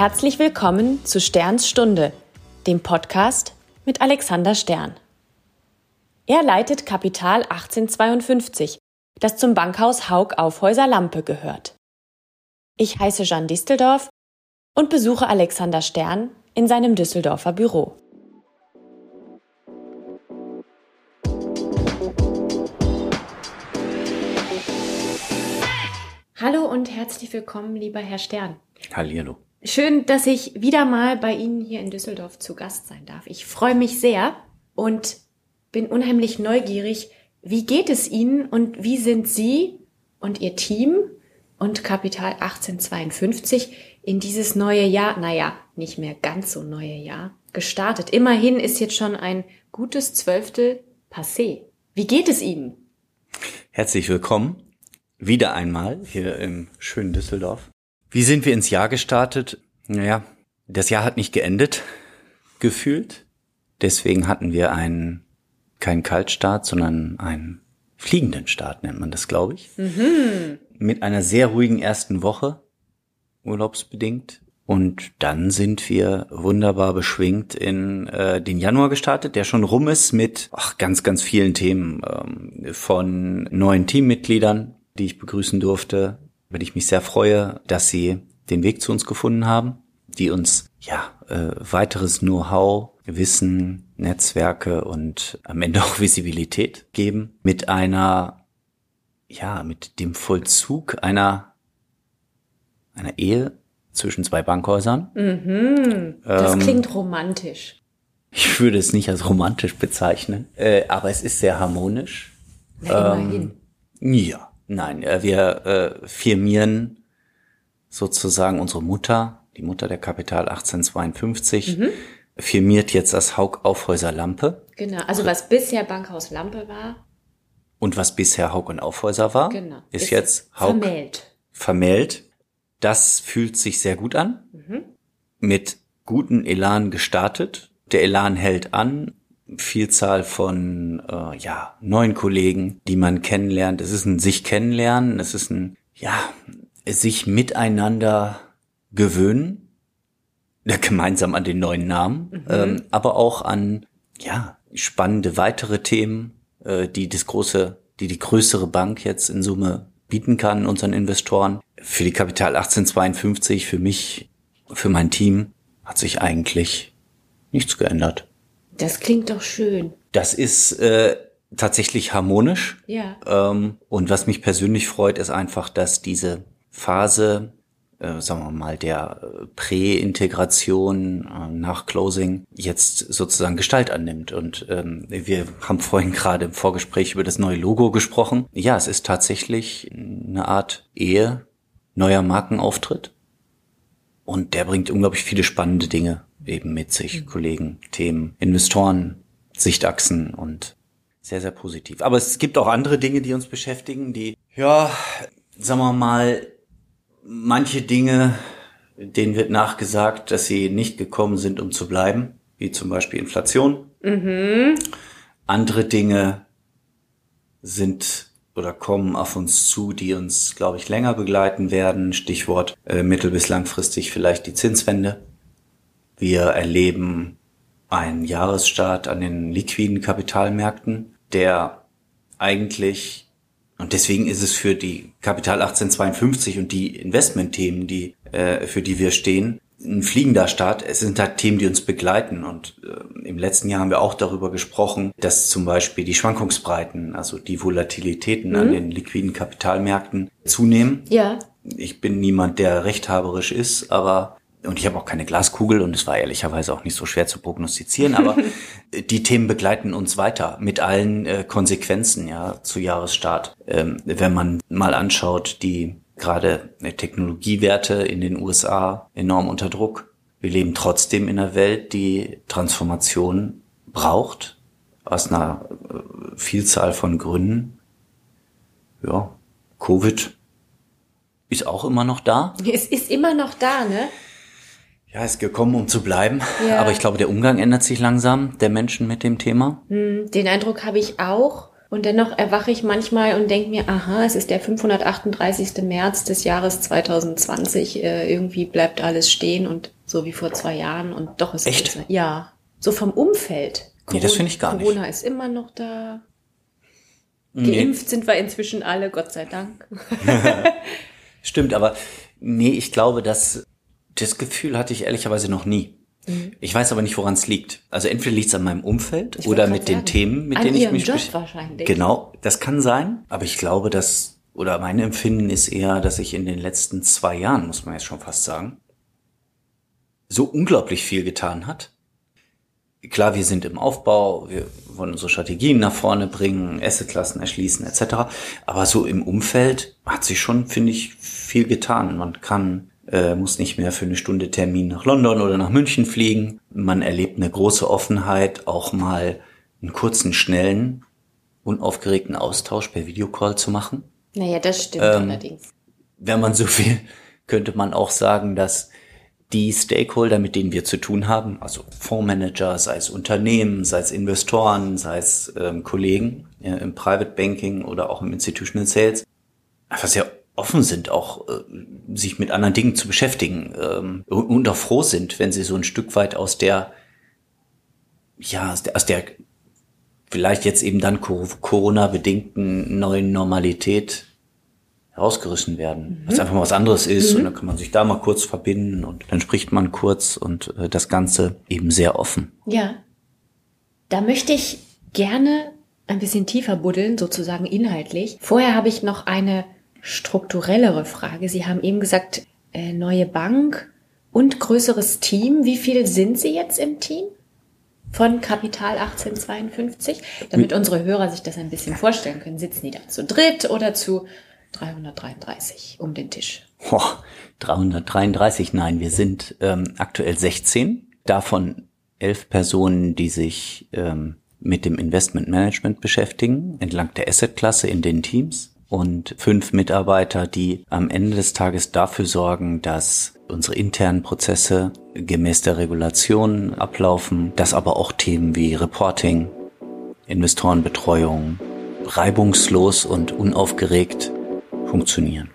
Herzlich willkommen zu Sterns Stunde, dem Podcast mit Alexander Stern. Er leitet Kapital 1852, das zum Bankhaus Haug Aufhäuser Lampe gehört. Ich heiße Jeanne Disteldorf und besuche Alexander Stern in seinem Düsseldorfer Büro. Hallo und herzlich willkommen, lieber Herr Stern. Hallihallo. Schön, dass ich wieder mal bei Ihnen hier in Düsseldorf zu Gast sein darf. Ich freue mich sehr und bin unheimlich neugierig. Wie geht es Ihnen und wie sind Sie und Ihr Team und Kapital 1852 in dieses neue Jahr, naja, nicht mehr ganz so neue Jahr, gestartet? Immerhin ist jetzt schon ein gutes Zwölftel passé. Wie geht es Ihnen? Herzlich willkommen wieder einmal hier im schönen Düsseldorf. Wie sind wir ins Jahr gestartet? Naja, das Jahr hat nicht geendet, gefühlt. Deswegen hatten wir einen, keinen Kaltstart, sondern einen fliegenden Start, nennt man das, glaube ich. Mhm. Mit einer sehr ruhigen ersten Woche, urlaubsbedingt. Und dann sind wir wunderbar beschwingt in äh, den Januar gestartet, der schon rum ist mit ach, ganz, ganz vielen Themen ähm, von neuen Teammitgliedern, die ich begrüßen durfte, weil ich mich sehr freue, dass sie den Weg zu uns gefunden haben, die uns ja äh, weiteres Know-how, Wissen, Netzwerke und am Ende auch Visibilität geben mit einer ja mit dem Vollzug einer einer Ehe zwischen zwei Bankhäusern. Mhm, das ähm, klingt romantisch. Ich würde es nicht als romantisch bezeichnen, äh, aber es ist sehr harmonisch. Na, immerhin. Ähm, ja. Nein, äh, wir äh, firmieren sozusagen unsere Mutter, die Mutter der Kapital 1852, mhm. firmiert jetzt das Haug Aufhäuser Lampe. Genau, also was bisher Bankhaus Lampe war. Und was bisher Haug und Aufhäuser war, genau. ist, ist jetzt Haug vermählt. vermählt. Das fühlt sich sehr gut an. Mhm. Mit guten Elan gestartet. Der Elan hält an Vielzahl von äh, ja, neuen Kollegen, die man kennenlernt. Es ist ein sich kennenlernen, es ist ein ja, sich miteinander gewöhnen, gemeinsam an den neuen Namen, mhm. ähm, aber auch an ja, spannende weitere Themen, äh, die das große, die die größere Bank jetzt in Summe bieten kann unseren Investoren. Für die Kapital 1852, für mich, für mein Team hat sich eigentlich nichts geändert. Das klingt doch schön. Das ist äh, tatsächlich harmonisch. Ja. Ähm, und was mich persönlich freut, ist einfach, dass diese Phase, äh, sagen wir mal, der äh, Prä-Integration äh, nach Closing jetzt sozusagen Gestalt annimmt. Und ähm, wir haben vorhin gerade im Vorgespräch über das neue Logo gesprochen. Ja, es ist tatsächlich eine Art Ehe, neuer Markenauftritt. Und der bringt unglaublich viele spannende Dinge eben mit sich. Kollegen, Themen, Investoren, Sichtachsen und sehr, sehr positiv. Aber es gibt auch andere Dinge, die uns beschäftigen, die, ja, sagen wir mal, manche Dinge, denen wird nachgesagt, dass sie nicht gekommen sind, um zu bleiben, wie zum Beispiel Inflation. Mhm. Andere Dinge sind oder kommen auf uns zu, die uns, glaube ich, länger begleiten werden. Stichwort äh, mittel- bis langfristig vielleicht die Zinswende. Wir erleben einen Jahresstart an den liquiden Kapitalmärkten, der eigentlich, und deswegen ist es für die Kapital 1852 und die Investmentthemen, die, äh, für die wir stehen, ein fliegender Start. Es sind halt Themen, die uns begleiten. Und äh, im letzten Jahr haben wir auch darüber gesprochen, dass zum Beispiel die Schwankungsbreiten, also die Volatilitäten mhm. an den liquiden Kapitalmärkten zunehmen. Ja. Ich bin niemand, der rechthaberisch ist, aber und ich habe auch keine Glaskugel und es war ehrlicherweise auch nicht so schwer zu prognostizieren, aber die Themen begleiten uns weiter mit allen äh, Konsequenzen ja zu Jahresstart. Ähm, wenn man mal anschaut, die gerade äh, Technologiewerte in den USA enorm unter Druck. Wir leben trotzdem in einer Welt, die Transformation braucht aus einer äh, Vielzahl von Gründen. Ja, Covid ist auch immer noch da. Es ist immer noch da, ne? Ja, ist gekommen, um zu bleiben. Ja. Aber ich glaube, der Umgang ändert sich langsam, der Menschen mit dem Thema. Hm, den Eindruck habe ich auch. Und dennoch erwache ich manchmal und denke mir, aha, es ist der 538. März des Jahres 2020. Äh, irgendwie bleibt alles stehen und so wie vor zwei Jahren und doch ist Echt? es ja so vom Umfeld. Nee, das finde ich gar nicht. Corona ist immer noch da. Nee. Geimpft sind wir inzwischen alle, Gott sei Dank. Stimmt, aber nee, ich glaube, dass das Gefühl hatte ich ehrlicherweise noch nie. Ich weiß aber nicht, woran es liegt. Also entweder liegt es an meinem Umfeld Ich oder mit den sagen, Themen, mit denen ich mich Job besch- wahrscheinlich. Genau, das kann sein. Aber ich glaube, dass oder mein Empfinden ist eher, dass sich in den letzten zwei Jahren, muss man jetzt schon fast sagen, so unglaublich viel getan hat. Klar, wir sind im Aufbau, wir wollen unsere Strategien nach vorne bringen, Assetklassen erschließen etc. Aber so im Umfeld hat sich schon, finde ich, viel getan. Man kann, äh, muss nicht mehr für eine Stunde Termin nach London oder nach München fliegen. Man erlebt eine große Offenheit, auch mal einen kurzen, schnellen, unaufgeregten Austausch per Videocall zu machen Naja, das stimmt Ähm, allerdings. wenn man so will, könnte man auch sagen, dass die Stakeholder, mit denen wir zu tun haben, also Fondsmanager, sei es Unternehmen, sei es Investoren, sei es ähm, Kollegen ja, im Private Banking oder auch im Institutional Sales, einfach sehr offen sind, auch äh, sich mit anderen Dingen zu beschäftigen ähm, und, auch froh sind, wenn sie so ein Stück weit aus der, ja, aus der, aus der vielleicht jetzt eben dann Co- Corona-bedingten neuen Normalität herausgerissen werden. Was einfach mal was anderes ist und dann kann man sich da mal kurz verbinden und dann spricht man kurz und äh, das Ganze eben sehr offen. Ja. Da möchte ich gerne ein bisschen tiefer buddeln, sozusagen inhaltlich. Vorher habe ich noch eine strukturellere Frage. Sie haben eben gesagt, äh, neue Bank und größeres Team. Wie viel sind Sie jetzt im Team? Von Kapital 1852? Damit unsere Hörer sich das ein bisschen vorstellen können. Sitzen die da zu dritt oder zu 333 um den Tisch? Boah, 333, nein, wir sind ähm, aktuell 16, davon elf Personen, die sich ähm, mit dem Investment Management beschäftigen, entlang der Assetklasse in den Teams und fünf Mitarbeiter, die am Ende des Tages dafür sorgen, dass unsere internen Prozesse gemäß der Regulation ablaufen, dass aber auch Themen wie Reporting, Investorenbetreuung reibungslos und unaufgeregt funktionieren.